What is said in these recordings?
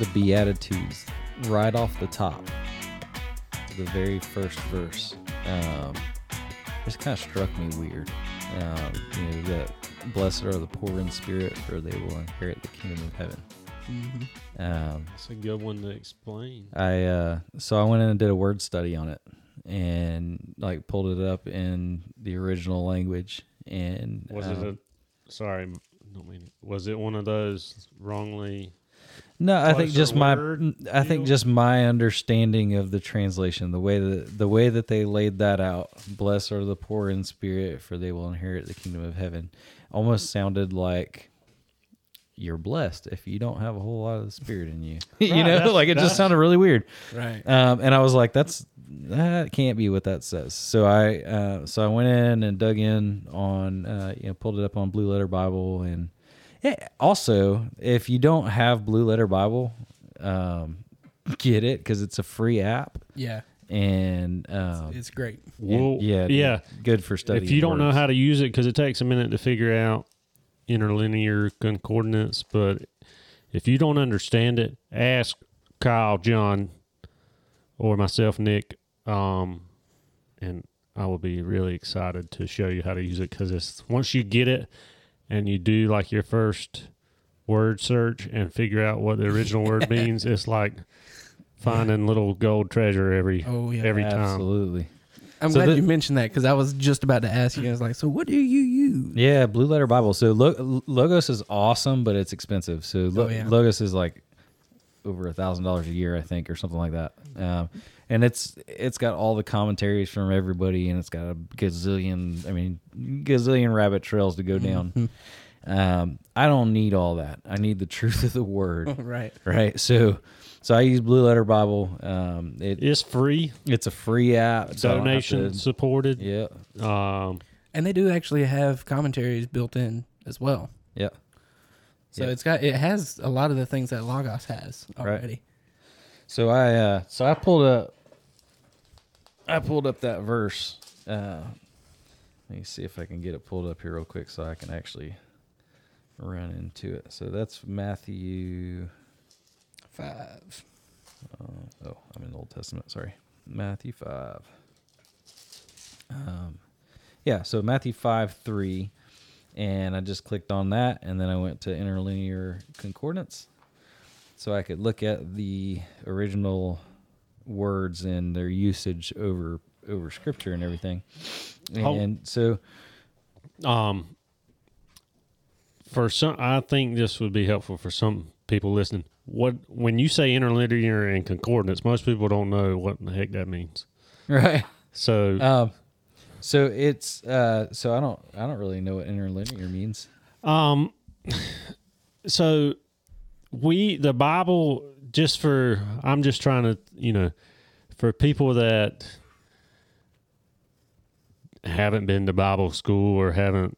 the Beatitudes right off the top, the very first verse, um, just kind of struck me weird. Um, you know that blessed are the poor in spirit, for they will inherit the kingdom of heaven. Mm-hmm. Um, It's a good one to explain. I uh, so I went in and did a word study on it, and like pulled it up in the original language. And Was um, it a? Sorry, don't mean. Was it one of those wrongly? No, I think just my word I think just my understanding of the translation, the way that the way that they laid that out, blessed are the poor in spirit, for they will inherit the kingdom of heaven, almost sounded like you're blessed if you don't have a whole lot of the spirit in you. you know, like it just sounded really weird. Right. Um, and I was like, that's that can't be what that says. So I uh, so I went in and dug in on uh, you know pulled it up on Blue Letter Bible and yeah. Also, if you don't have Blue Letter Bible, um, get it because it's a free app Yeah. and um, It's great. Well, yeah, yeah. good for studying. If you don't know how to use it, because it takes a minute to figure out interlinear concordance, but if you don't understand it, ask Kyle, John, or myself, Nick, um, and I will be really excited to show you how to use it because it's once you get it and you do like your first word search and figure out what the original word means, it's like finding little gold treasure every Oh yeah. every time. absolutely. I'm So glad the- you mentioned that because I was just about to ask you. I was like, so what do you use? Yeah, Blue Letter Bible. So Lo- Logos is awesome, but it's expensive. So Lo- Oh, yeah. Logos is like over a thousand dollars a year, I think, or something like that. Um, and it's it's got all the commentaries from everybody, and it's got a gazillion. I mean, gazillion rabbit trails to go down. Um, I don't need all that. I need the truth of the word, right. right? So, so I use Blue Letter Bible. Um, it, It's free, it's a free app. so I don't have donation to- supported. Yeah, Um, And they do actually have commentaries built in as well. yeah. So Yeah. it's got it has a lot of the things that Logos has already. So I uh so I pulled up I pulled up that verse. Uh let me see if I can get it pulled up here real quick so I can actually run into it. So that's Matthew Five. uh, oh, I'm in the Old Testament, sorry. Matthew 5. Um yeah, so Matthew 5 3 and I just clicked on that and then I went to interlinear concordance so I could look at the original words and their usage over over scripture and everything. Oh. And so um, for some, I think this would be helpful for some people listening. What when you say interlinear and concordance, most people don't know what the heck that means. right So um so it's uh so I don't I don't really know what interlinear means. Um, so we the Bible just for I'm just trying to you know for people that haven't been to Bible school or haven't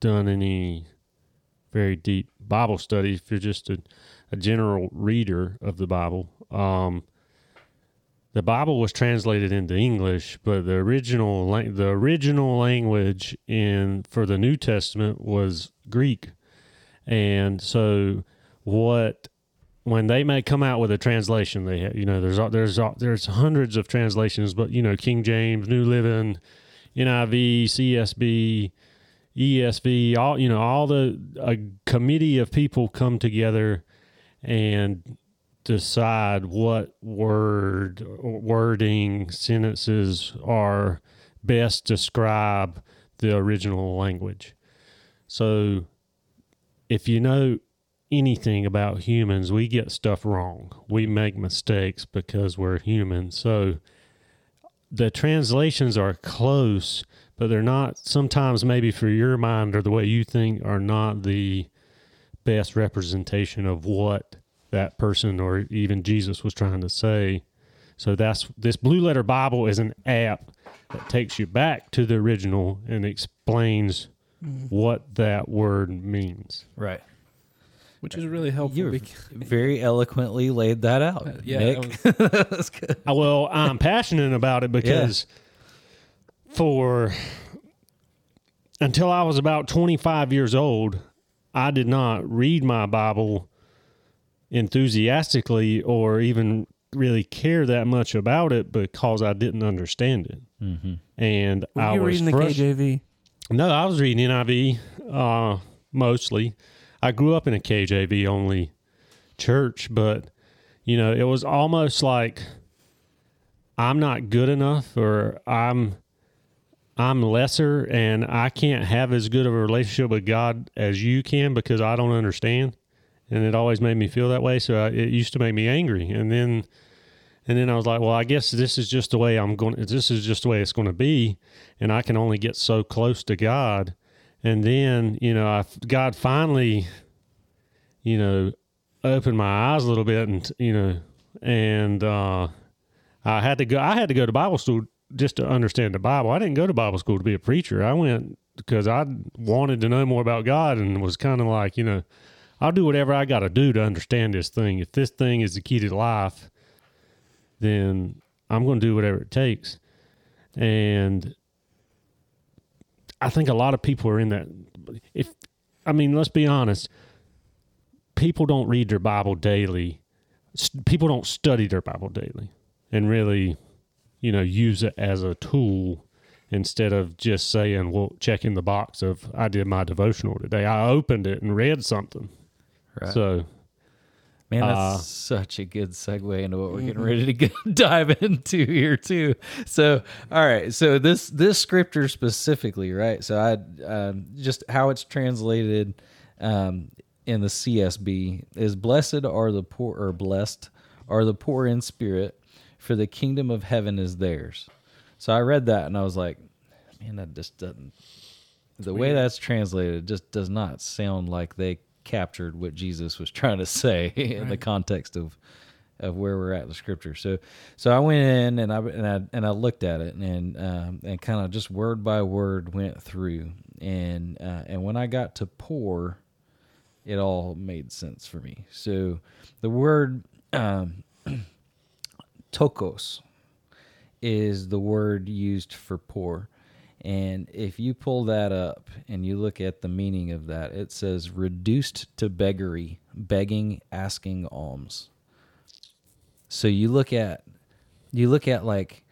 done any very deep Bible study, if you're just a, a general reader of the Bible, um, the Bible was translated into English, but the original the original language in for the New Testament was Greek, and so what when they may come out with a translation, they ha- you know there's there's there's hundreds of translations, but you know King James, New Living, NIV, CSB, ESV, all you know all the a committee of people come together and decide what word wording sentences are best describe the original language. So if you know anything about humans, we get stuff wrong. We make mistakes because we're human. So the translations are close, but they're not sometimes maybe for your mind or the way you think are not the best representation of what that person or even Jesus was trying to say. So that's this Blue Letter Bible is an app that takes you back to the original and explains mm-hmm. what that word means. Right. Which is really helpful. You very eloquently laid that out. Uh, yeah, Nick. that That's good. Well, I'm passionate about it because for until I was about 25 years old, I did not read my Bible enthusiastically or even really care that much about it because I didn't understand it. Mm-hmm. And Were I you was reading the KJV? No, I was reading NIV uh, mostly. I grew up in a KJV only church, but you know, it was almost like I'm not good enough or I'm I'm lesser and I can't have as good of a relationship with God as you can because I don't understand. And it always made me feel that way, so I, it used to make me angry. And then and then I was like, well, I guess this is just the way I'm going this is just the way it's going to be and I can only get so close to God. And then, you know, I God finally you know, opened my eyes a little bit and you know and uh I had to go I had to go to Bible school just to understand the Bible. I didn't go to Bible school to be a preacher. I went because I wanted to know more about God and was kind of like, you know, I'll do whatever I got to do to understand this thing. If this thing is the key to life, then I'm going to do whatever it takes. And I think a lot of people are in that if I mean, let's be honest, people don't read their Bible daily. People don't study their Bible daily and really, you know, use it as a tool instead of just saying, well, checking the box of I did my devotional today. I opened it and read something. Right. So, Man, that's Uh, such a good segue into what we're getting ready to dive into here too. So, all right, so this this scripture specifically, right? So, I um, just how it's translated um, in the CSB is "Blessed are the poor," or "Blessed are the poor in spirit, for the kingdom of heaven is theirs." So, I read that and I was like, man, that just doesn't. The way that's translated just does not sound like they captured what Jesus was trying to say in the context of of where we're at in the scripture. So so I went in and I and I and I looked at it and um, and kind of just word by word went through and uh, and when I got to poor, it all made sense for me. So the word um, ptochos is the word used for poor. And if you pull that up and you look at the meaning of that, it says reduced to beggary, begging, asking alms. So you look at you look at like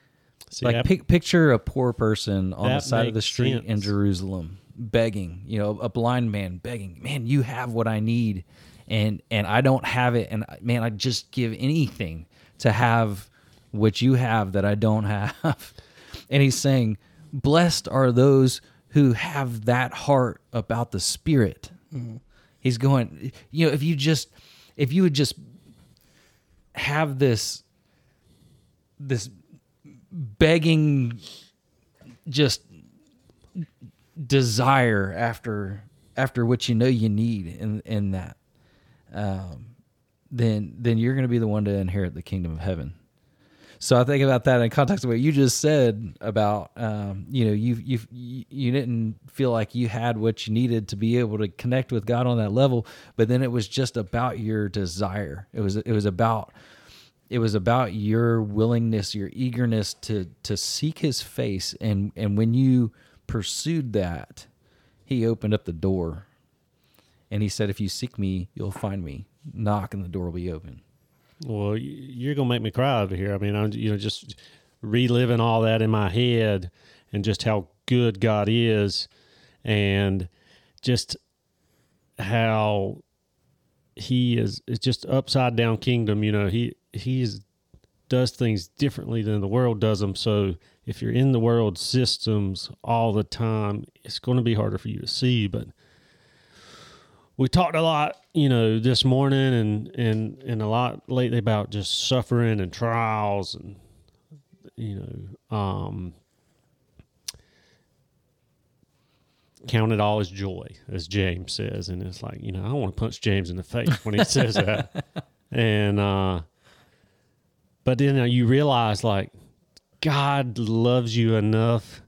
see, like that- pic- picture a poor person on the side of the street in. Jerusalem begging, you know, a blind man begging, "Man, you have what I need." And and I don't have it and man, I'd just give anything to have what you have that I don't have. And he's saying, "Blessed are those who have that heart about the spirit." He's going, you know, if you just if you would just have this this begging just desire after after what you know you need in in that um then then you're going to be the one to inherit the kingdom of heaven so I think about that in context of what you just said about, um, you know, you you you didn't feel like you had what you needed to be able to connect with God on that level, but then it was just about your desire. It was it was about it was about your willingness, your eagerness to to seek His face, and and when you pursued that, He opened up the door, and He said, "If you seek Me, you'll find Me. Knock, and the door will be open." Well, you're gonna make me cry over here. I mean, I'm you know just reliving all that in my head and just how good God is, and just how He is. It's just upside down kingdom. You know, He He's does things differently than the world does them. So if you're in the world systems all the time, it's going to be harder for you to see. But we talked a lot, you know, this morning and and and a lot lately about just suffering and trials and you know, um count it all as joy, as James says, and it's like, you know, I want to punch James in the face when he says that. And uh but then you realize like God loves you enough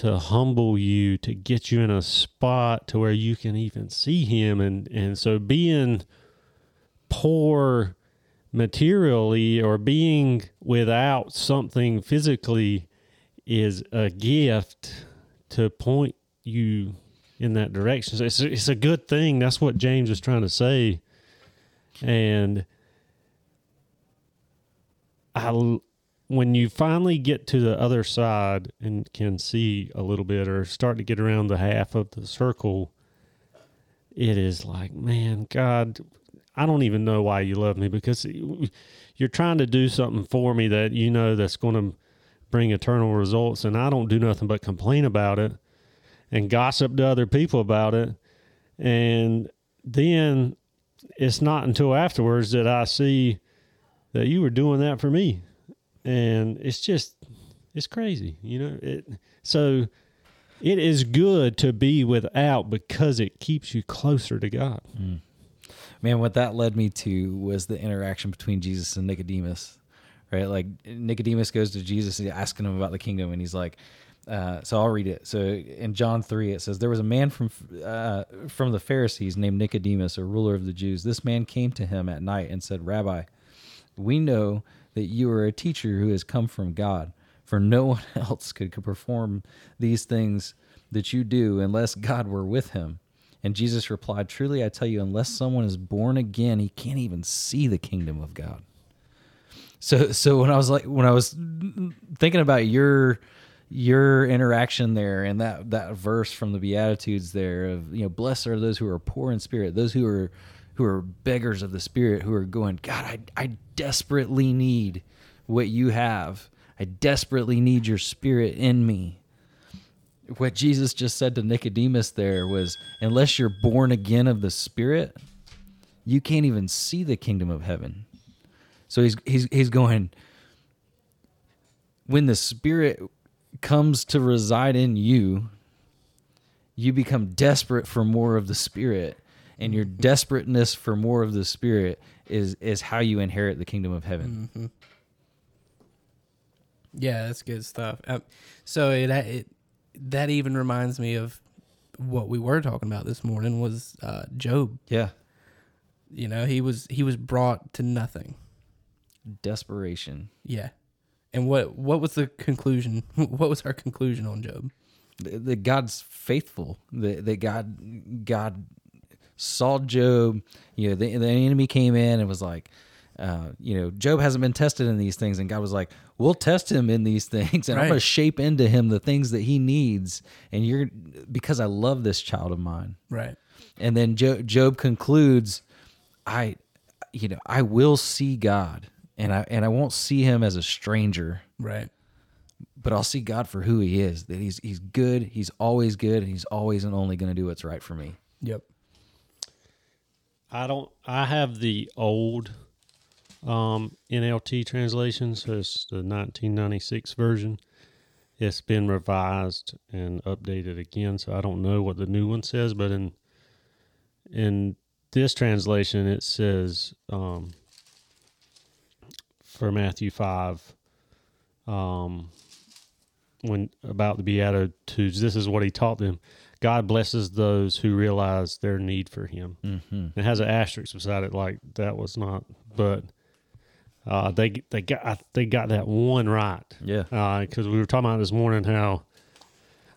to humble you to get you in a spot to where you can even see him. And and so being poor materially or being without something physically is a gift to point you in that direction. So it's, it's a good thing. That's what james is trying to say. And I, when you finally get to the other side and can see a little bit or start to get around the half of the circle, it is like, man, God, I don't even know why you love me because you're trying to do something for me that you know that's going to bring eternal results, and I don't do nothing but complain about it and gossip to other people about it, and then it's not until afterwards that I see that you were doing that for me, and it's just it's crazy, you know. It so it is good to be without because it keeps you closer to God. Man, what that led me to was the interaction between Jesus and Nicodemus, right? Like Nicodemus goes to Jesus and asking him about the kingdom, and he's like, uh, so I'll read it. So in John three, it says, "There was a man from uh, from the Pharisees named Nicodemus, a ruler of the Jews. This man came to him at night and said, Rabbi, we know that you are a teacher who has come from God, for no one else could, perform these things that you do unless God were with him." And Jesus replied, Truly I tell you, unless someone is born again, he can't even see the kingdom of God. So so when I was like when I was thinking about your your interaction there and that that verse from the Beatitudes there of you know, blessed are those who are poor in spirit, those who are who are beggars of the spirit, who are going, God, I I desperately need what you have. I desperately need your spirit in me what Jesus just said to Nicodemus there was unless you're born again of the spirit, you can't even see the kingdom of heaven. So he's he's he's going when the spirit comes to reside in you, you become desperate for more of the spirit and your desperateness for more of the spirit is is how you inherit the kingdom of heaven. Yeah, that's good stuff. Um, so it, it that even reminds me of what we were talking about this morning was uh, Job. Yeah. You know, he was he was brought to nothing. Desperation. Yeah. And what what was the conclusion? What was our conclusion on Job? that that God's faithful. That, that God God saw Job. You know, the, the enemy came in and was like, uh, you know, Job hasn't been tested in these things, and God was like, "We'll test him in these things, and I'm going to shape into him the things that he needs." And you're because I love this child of mine. Right. And then Job, Job concludes, "I, you know, I will see God, and I and I won't see him as a stranger." Right. but I'll see God for who He is. That He's He's good. He's always good, and He's always and only going to do what's right for me. Yep. I don't. I have the old um, NLT translation, so it's the 1996 version. It's been revised and updated again, so I don't know what the new one says. But in in this translation, it says um, for Matthew five, um, when about the Beatitudes, this is what he taught them. God blesses those who realize their need for Him. Mm-hmm. It has an asterisk beside it, like that was not, but uh, they they got they got that one right Yeah, because we were talking about this morning how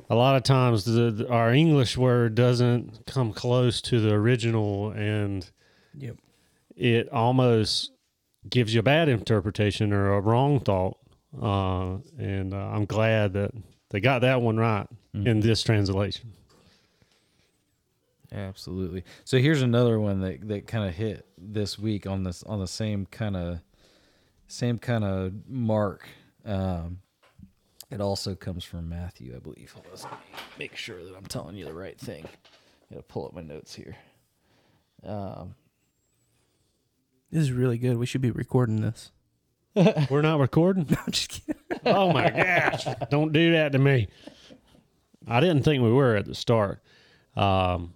a lot of times the, the- our English word doesn't come close to the original, and Yep. it almost gives you a bad interpretation or a wrong thought. Uh, and uh, I'm glad that they got that one right in this translation. Absolutely. So here's another one that that kind of hit this week on this on the same kind of same kind of mark. Um, it also comes from Matthew, I believe. Hold on, let me make sure that I'm telling you the right thing. Got to pull up my notes here. Um, This is really good. We should be recording this. We're not recording. I'm just kidding. Oh my gosh! Don't do that to me. I didn't think we were at the start. Um,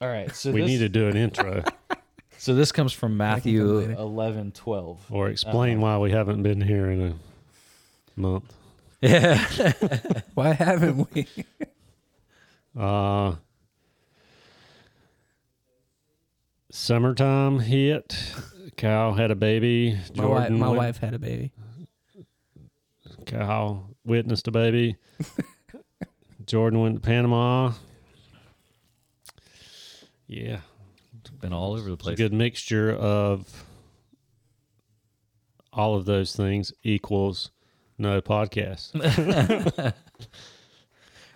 all right, so we this, need to do an intro So this comes from come Matthew later. eleven twelve. or explain why we haven't been here in a month. Yeah. Why haven't we? Uh, summertime hit. Kyle had a baby. My, wife, Jordan my went- wife had a baby. Kyle witnessed a baby. Jordan went to Panama. Yeah. it's been all over the It's a place. good mixture of all of those things equals no podcast.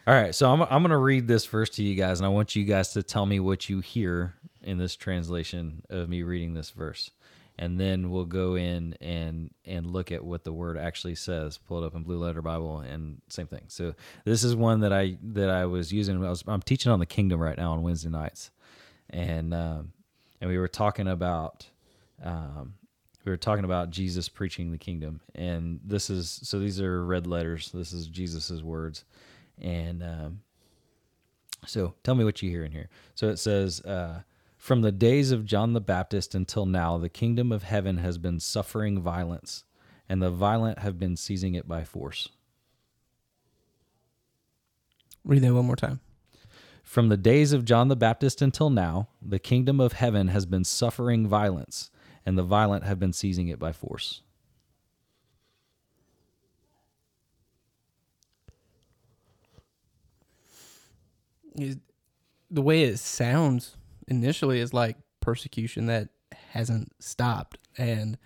All right, so I'm I'm gonna read this verse to you guys, and I want you guys to tell me what you hear in this translation of me reading this verse, and then we'll go in and and look at what the word actually says. Pull it up in Blue Letter Bible, and same thing. So this is one that I that I was using. I was, I'm teaching on the Kingdom right now on Wednesday nights, and um, and we were talking about. Um, we were talking about Jesus preaching the kingdom, and this is so. These are red letters. This is Jesus's words, and um, so tell me what you hear in here. So it says, uh, "From the days of John the Baptist until now, the kingdom of heaven has been suffering violence, and the violent have been seizing it by force." Read that one more time. From the days of John the Baptist until now, the kingdom of heaven has been suffering violence, and the violent have been seizing it by force. The way it sounds initially is like persecution that hasn't stopped, and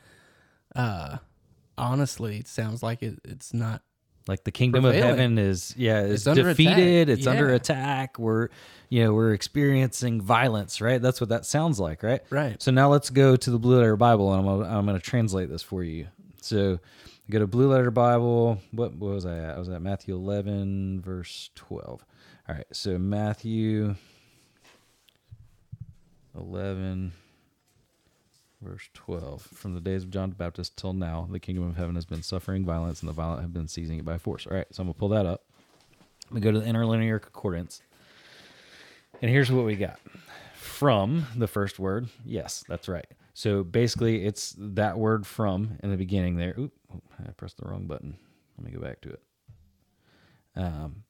uh, honestly, it sounds like it, it's not. Like the kingdom of heaven is yeah is It's defeated. It's under attack. We're you know we're experiencing violence. Right. That's what that sounds like. Right. Right. So now let's go to the Blue Letter Bible, and I'm gonna, I'm going to translate this for you. So go to Blue Letter Bible. What, what was I at? I was at Matthew 11 verse 12. All right. So Matthew 11 verse 12 from the days of john the baptist till now the kingdom of heaven has been suffering violence and the violent have been seizing it by force. All right so i'm gonna pull that up. We go to the interlinear concordance. And here's what we got. From the first word yes that's right. So basically it's that word from in the beginning there. Oop i pressed the wrong button. Let me go back to it. Um,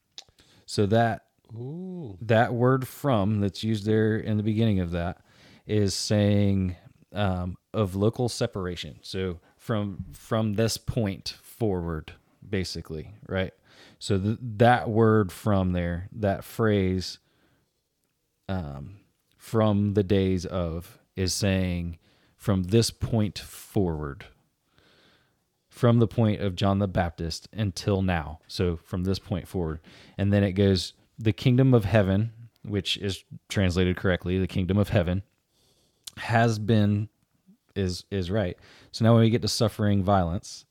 so that Ooh. that word from that's used there in the beginning of that is saying um, of local separation so from from this point forward basically right so th- that word from there that phrase um, from the days of is saying from this point forward from the point of John the Baptist until now. So from this point forward. And then it goes the kingdom of heaven, which is translated correctly, the kingdom of heaven has been is is right. So now when we get to suffering violence,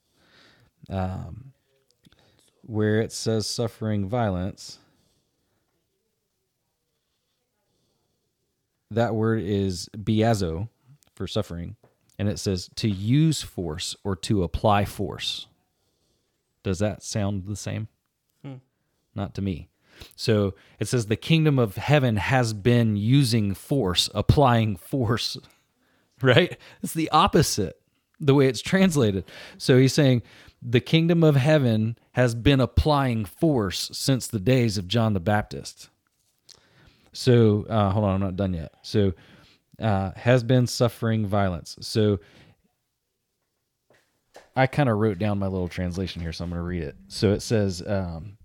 um where it says suffering violence, that word is biazo for suffering, and it says to use force or to apply force. Does that sound the same? Not to me. So it says the kingdom of heaven has been using force, applying force, right? It's the opposite the way it's translated. So he's saying the kingdom of heaven has been applying force since the days of John the Baptist. So uh, hold on, I'm not done yet. So uh, has been suffering violence. So I kind of wrote down my little translation here, so I'm going to read it. So it says, um,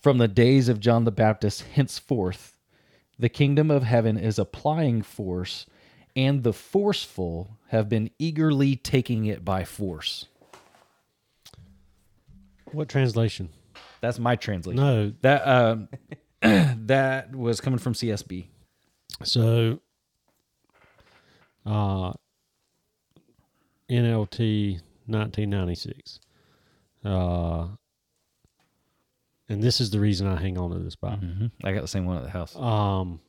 "From the days of John the Baptist henceforth, the kingdom of heaven is applying force, and the forceful have been eagerly taking it by force." What translation? That's my translation. No. That um, that was coming from CSB. So, uh, NLT 1996. Uh, and this is the reason I hang on to this Bible. I got the same one at the house. Um,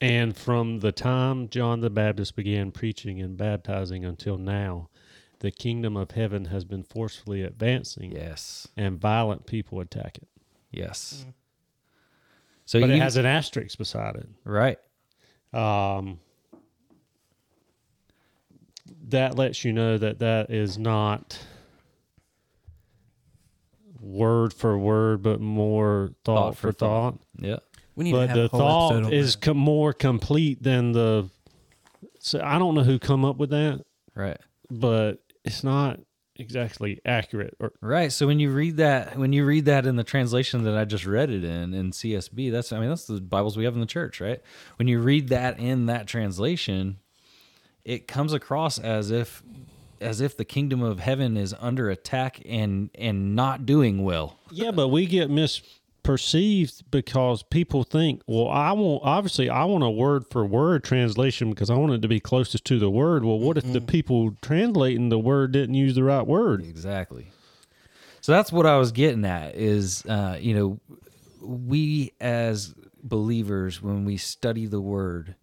and from the time John the Baptist began preaching and baptizing until now, the kingdom of heaven has been forcefully advancing, Yes, and violent people attack it. yes. So But you it has an asterisk beside it. right. um, that lets you know that that is not word for word, but more thought, for, thought. Yeah. We need to But have the a thought is com- more complete than the. So I don't know who come up with that, Right. but it's not. exactly accurate. Or Right. So when you read that, when you read that in the translation that I just read it in in CSB, that's I mean that's the Bibles we have in the church, right? When you read that in that translation, it comes across as if as if the kingdom of heaven is under attack and and not doing well. yeah, but we get misperceived because people think, well, I want obviously I want a word for word translation because I want it to be closest to the word. Well, what if the people translating the word didn't use the right word? Exactly. So that's what I was getting at is uh, you know, we as believers when we study the word,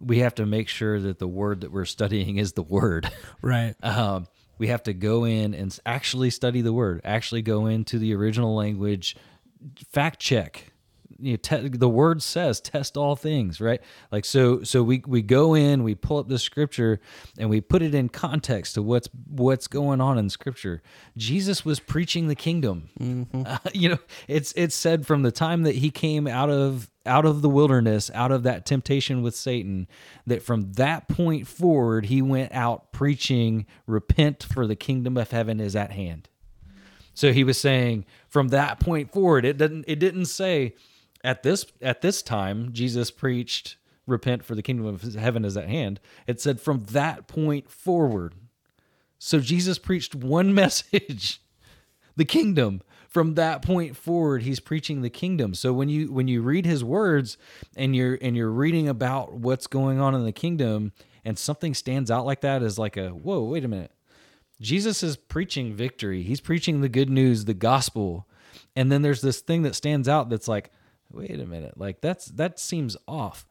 we have to make sure that the word that we're studying is the word. Right. um, we have to go in and actually study the word, actually go into the original language, fact check. You know, te- the word says test all things, right? Like so, so we we go in, we pull up the scripture, and we put it in context to what's what's going on in scripture. Jesus was preaching the kingdom. Uh, you know, it's it's said from the time that he came out of out of the wilderness, out of that temptation with Satan, that from that point forward, he went out preaching, repent for the kingdom of heaven is at hand. So he was saying from that point forward, it didn't it didn't say at this at this time Jesus preached repent for the kingdom of heaven is at hand. It said from that point forward. So Jesus preached one message, the kingdom. From that point forward, he's preaching the kingdom. So when you when you read his words and you're and you're reading about what's going on in the kingdom and something stands out like that is like a whoa, wait a minute. Jesus is preaching victory. He's preaching the good news, the gospel. And then there's this thing that stands out that's like, wait a minute, like that's that seems off.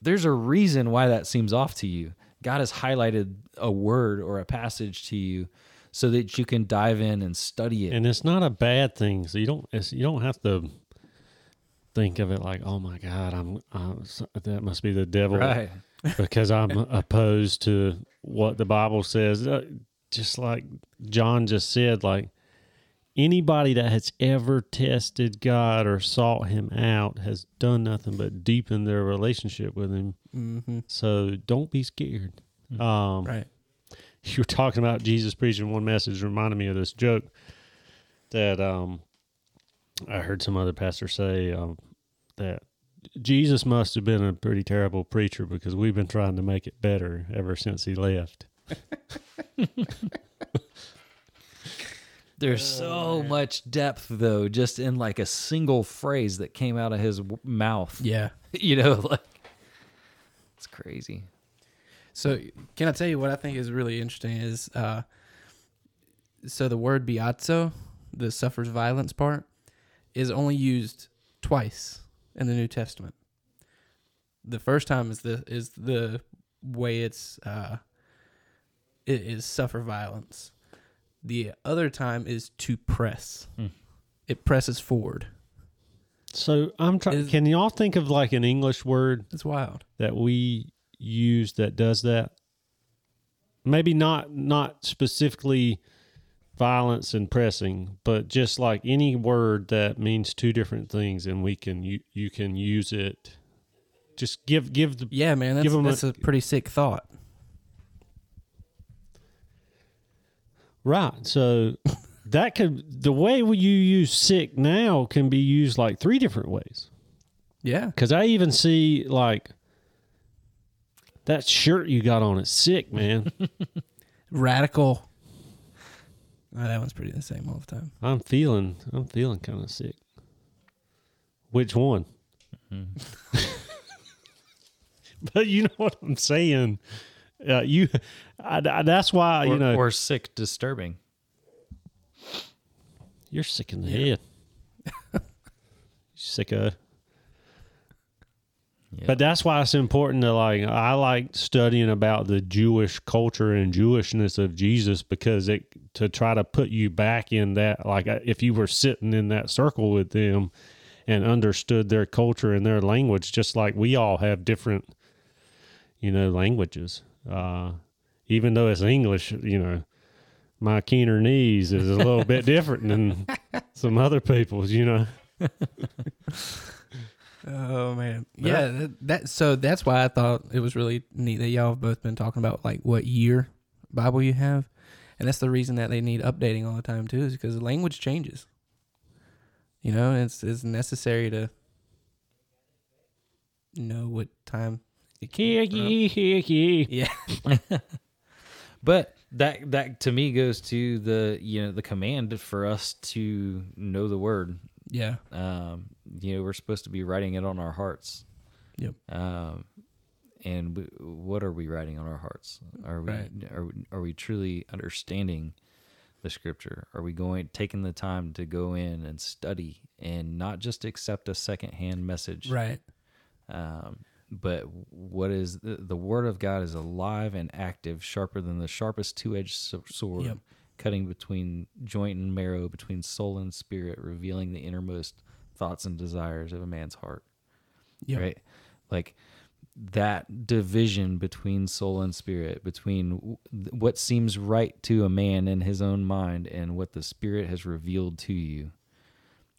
There's a reason why that seems off to you. God has highlighted a word or a passage to you so that you can dive in and study it. and it's not a bad thing. So you don't it's, you don't have to think of it like, oh my God, I'm s- that must be the devil right. because I'm opposed to what the Bible says. Uh, Just like John just said, like anybody that has ever tested God or sought Him out has done nothing but deepen their relationship with Him. Mm-hmm. So don't be scared. Um, Right. you were talking about Jesus preaching one message reminded me of this joke that um I heard some other pastor say um, that Jesus must have been a pretty terrible preacher because we've been trying to make it better ever since he left. There's so much depth though just in like a single phrase that came out of his w- mouth. Yeah. You know, like it's crazy. So can I tell you what I think is really interesting is uh so the word biazo, the suffers violence part, is only used twice in the New Testament. The first time is the is the way it's uh it is suffer violence. The other time is to press. Hmm. It presses forward. So I'm trying. Can y'all think of like an English word It's wild. that we use that does that? Maybe not not specifically violence and pressing, but just like any word that means two different things, and we can you you can use it. Just give give the Yeah, man, that's, Give 'em a- that's a pretty sick thought. Right. So that could the way you use sick now can be used like three different ways. Yeah. Because I even see like that shirt you got on is sick, man. Radical. Oh, that one's pretty the same all the time. I'm feeling I'm feeling kind of sick. Which one? Mm-hmm. but you know what I'm saying. Uh, you, I, I- that's why Or, you know or sick, disturbing. you're sick in the head. Sicko. Yeah. But that's why it's important to like. I like studying about the Jewish culture and Jewishness of Jesus because it to try to put you back in that. Like uh, if you were sitting in that circle with them and understood their culture and their language, just like we all have different, you know, languages. Uh, even though it's English, you know, my keener knees is a little bit different than some other people's. You know. Oh man, yeah. That, that so that's why I thought it was really neat that y'all have both been talking about like what year Bible you have, And that's the reason that they need updating all the time too, is because language changes. You know, it's it's necessary to know what time. It came from. Yeah, But that that to me goes to the you know the command for us to know the word. yeah, Um, you know we're supposed to be writing it on our hearts. Yep. Um, and w- what are we writing on our hearts? Are we Right. are are we truly understanding the scripture? Are we going taking the time to go in and study and not just accept a secondhand message? right. um, but what is the, the word of god is alive and active sharper than the sharpest two-edged sword Yep. cutting between joint and marrow between soul and spirit revealing the innermost thoughts and desires of a man's heart Yeah, right like that division between soul and spirit between what seems right to a man in his own mind and what the spirit has revealed to you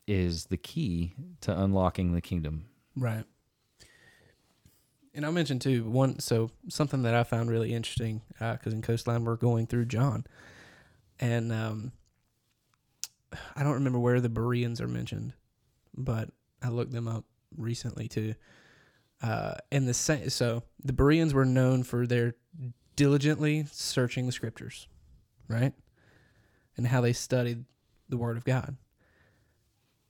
is the key to unlocking the kingdom Right. And I mentioned mention too one so something that I found really interesting because in Coastline we're going through John, and um, I don't remember where the Bereans are mentioned, but I looked them up recently too. Uh, and the sa- so the Bereans were known for their diligently searching the scriptures, right, and how they studied the Word of God.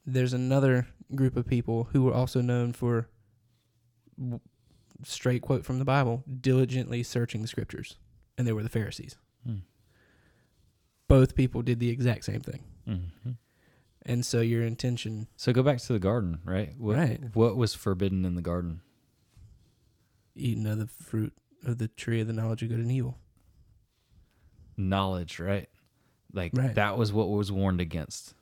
There's another group of people who were also known for straight quote from the Bible, diligently searching the scriptures, and they were the Pharisees. Hmm. Both people did the exact same thing, hmm and so your intention, So go back to the garden, right? What, Right. What was forbidden in the garden? eating of the fruit of the tree of the knowledge of good and evil. Knowledge, right? Like Right. that was what was warned against.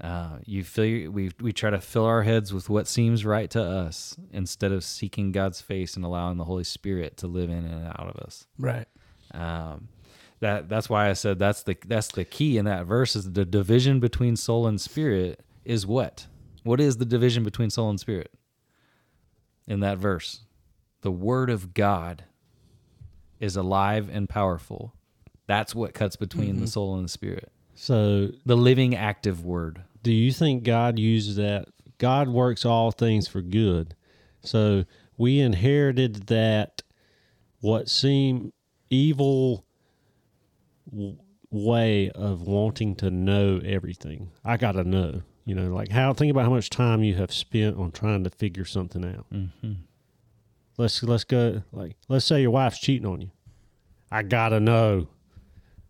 Uh, you fill we we try to fill our heads with what seems right to us instead of seeking God's face and allowing the Holy Spirit to live in and out of us. Right. Um, that that's why I said that's the that's the key in that verse is the division between soul and spirit is what? What is the division between soul and spirit? In that verse, the word of God is alive and powerful. That's what cuts between the soul and the spirit. So, The living active word. do you think God uses that? God works all things for good. So, we inherited that what seemed evil w- way of wanting to know everything. I got to know. You know, like how think about how much time you have spent on trying to figure something out. Mm-hmm. Let's let's go like let's say your wife's cheating on you. I gotta know.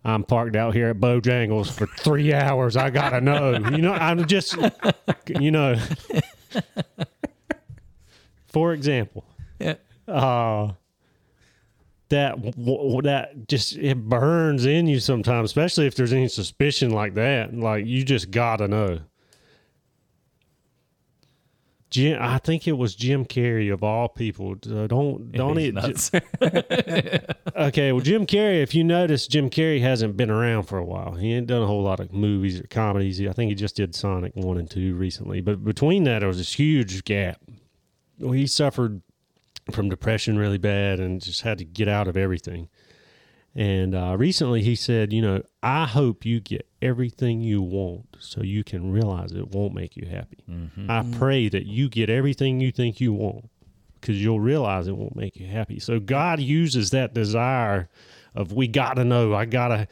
I'm parked out here at Bojangles for three hours. I gotta know. You know, I'm just you know. For example, Yeah. uh that w- that just it burns in you sometimes, especially if there's any suspicion like that. Like you just gotta know. Jim, I think it was Jim Carrey of all people. Uh, don't don't it? Okay, well, Jim Carrey. If you notice, Jim Carrey hasn't been around for a while. He ain't done a whole lot of movies or comedies. I think he just did Sonic one and two recently. But between that, there was this huge gap. Well, he suffered from depression really bad and just had to get out of everything. And uh, recently, he said, "You know, I hope you get everything you want, so you can realize it won't make you happy. Mm-hmm. I pray that you get everything you think you want because you'll realize it won't make you happy. So God uses that desire of we got to know, I got to,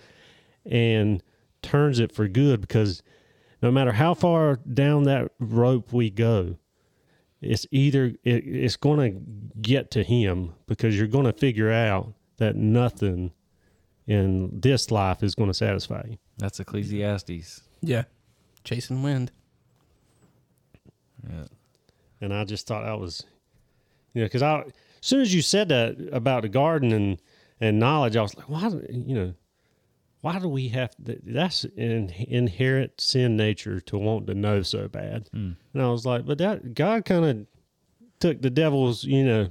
and turns it for good because no matter how far down that rope we go, it's either it, it's going to get to Him because you're going to figure out that nothing in this life is going to satisfy you. That's Ecclesiastes. Yeah. Chasing wind. Yeah. and I just thought that was, you know, because I, as soon as you said that about the garden and and knowledge, I was like, why, do- you know, why do we have th- that's in inherent sin nature to want to know so bad? Mm. And I was like, but that God kind of took the devil's, you know,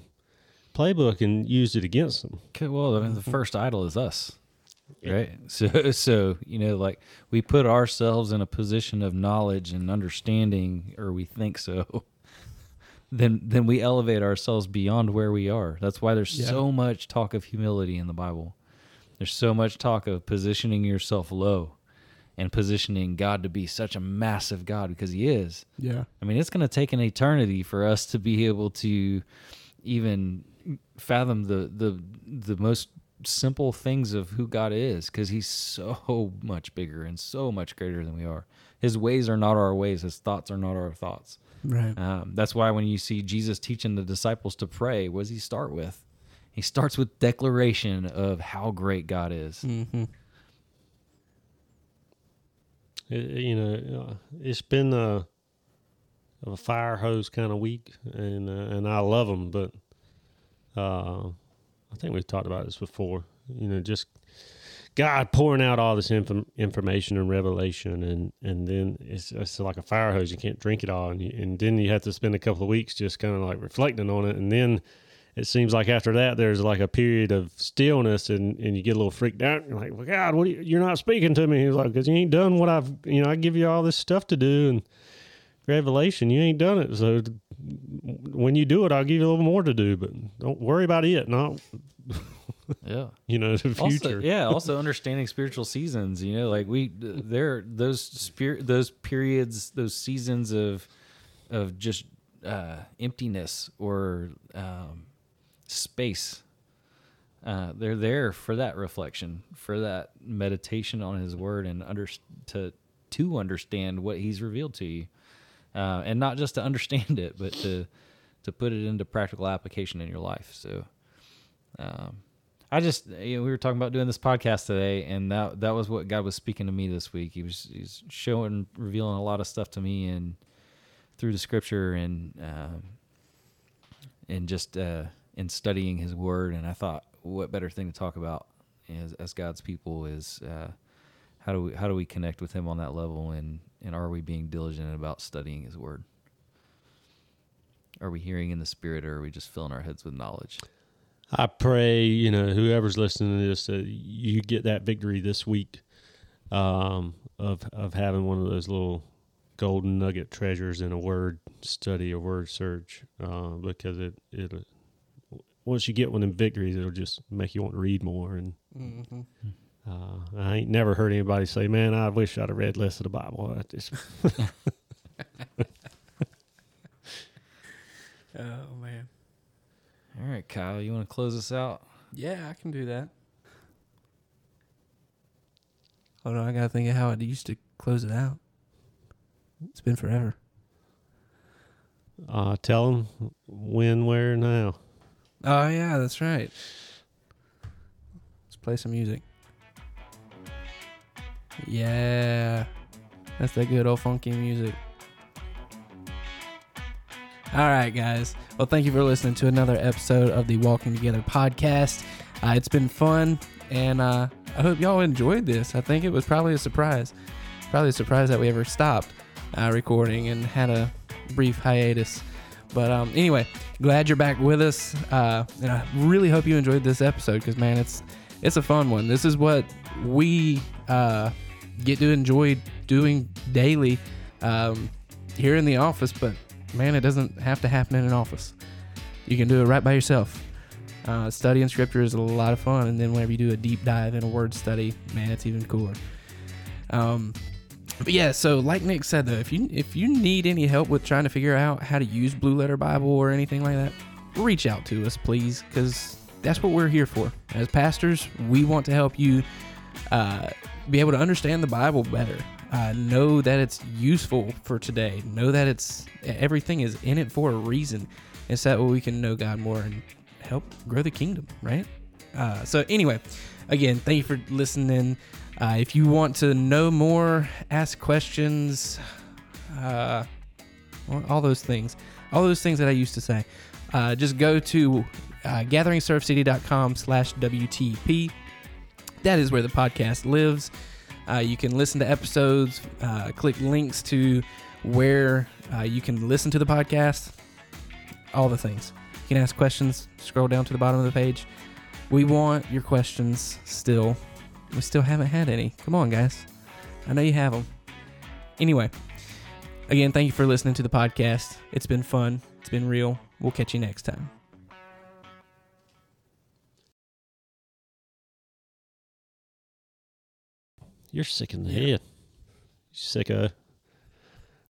playbook and used it against him. Okay, well, I mean, the first idol is us, right? So, so you know, like we put ourselves in a position of knowledge and understanding, or we think so. Then, then we elevate ourselves beyond where we are. That's why there's Yeah. so much talk of humility in the Bible. There's so much talk of positioning yourself low and positioning God to be such a massive God because He is. Yeah. I mean, it's going to take an eternity for us to be able to even fathom the the the most simple things of who God is because He's so much bigger and so much greater than we are. His ways are not our ways. His thoughts are not our thoughts. Right. Um, that's why when you see Jesus teaching the disciples to pray, what does He start with? He starts with declaration of how great God is. Mm-hmm. It, you know, uh, it's been a, a fire hose kind of week, and uh, and I love them, but uh, I think we've talked about this before. You know, just God pouring out all this inf- information and revelation, and and then it's it's like a fire hose. You can't drink it all, and you, and then you have to spend a couple of weeks just kind of like reflecting on it, and then it seems like after that there's like a period of stillness and, and you get a little freaked out. You're like, well, God, what are you, you're not speaking to me. He's like, because you ain't done what I've, you know, I give you all this stuff to do and revelation, you ain't done it. So when you do it, I'll give you a little more to do, but don't worry about it. Not, Yeah. you know, the also, future. yeah also understanding spiritual seasons you know like we there those spirit those periods those seasons of of just uh emptiness or um space uh they're there for that reflection for that meditation on his word and under to to understand what he's revealed to you uh and not just to understand it but to to put it into practical application in your life so um I just you know, we were talking about doing this podcast today, and that that was what God was speaking to me this week. He was he's showing, revealing a lot of stuff to me, and through the Scripture, and um, and just uh, in studying His Word. And I thought, what better thing to talk about as, as God's people is uh, how do we how do we connect with Him on that level, and and are we being diligent about studying His Word? Are we hearing in the Spirit, or are we just filling our heads with knowledge? I pray, you know, whoever's listening to this, uh, you get that victory this week um, of of having one of those little golden nugget treasures in a word study or word search, uh, because it it once you get one of them victories, it'll just make you want to read more. And Mm-hmm. Uh, I ain't never heard anybody say, "Man, I wish I'd have read less of the Bible." I just Oh man. All right, Kyle, you want to close us out? Yeah, I can do that. Hold on, I gotta think of how I used to close it out. It's been forever. uh, tell them when, where, now. Oh yeah, that's right. Let's play some music. Yeah, that's that good old funky music. All right, guys. Well, thank you for listening to another episode of the Walking Together podcast. Uh, it's been fun, and uh, I hope y'all enjoyed this. I think it was probably a surprise. Probably a surprise that we ever stopped uh, recording and had a brief hiatus. But um, anyway, glad you're back with us, uh, and I really hope you enjoyed this episode because man, it's it's a fun one. This is what we uh, get to enjoy doing daily um, here in the office. But man, it doesn't have to happen in an office. You can do it right by yourself. Uh, studying scripture is a lot of fun, and then whenever you do a deep dive in a word study, man, it's even cooler. Um, but yeah, so like Nick said though, if you if you need any help with trying to figure out how to use Blue Letter Bible or anything like that, reach out to us, please, because that's what we're here for. As pastors, we want to help you uh, be able to understand the Bible better. Uh, know that it's useful for today. Know that it's everything is in it for a reason. It's that way we can know God more and help grow the kingdom, right? Uh, so anyway, again, thank you for listening. Uh, if you want to know more, ask questions, uh, all those things, all those things that I used to say, uh, just go to uh, gatheringsurfcity.com slash WTP. That is where the podcast lives. Uh, you can listen to episodes, uh, click links to where uh, you can listen to the podcast, all the things. You can ask questions, scroll down to the bottom of the page. We want your questions still. We still haven't had any. Come on, guys. I know you have them. Anyway, again, thank you for listening to the podcast. It's been fun, it's been real. We'll catch you next time. You're sick in the Yeah. head. Sicko.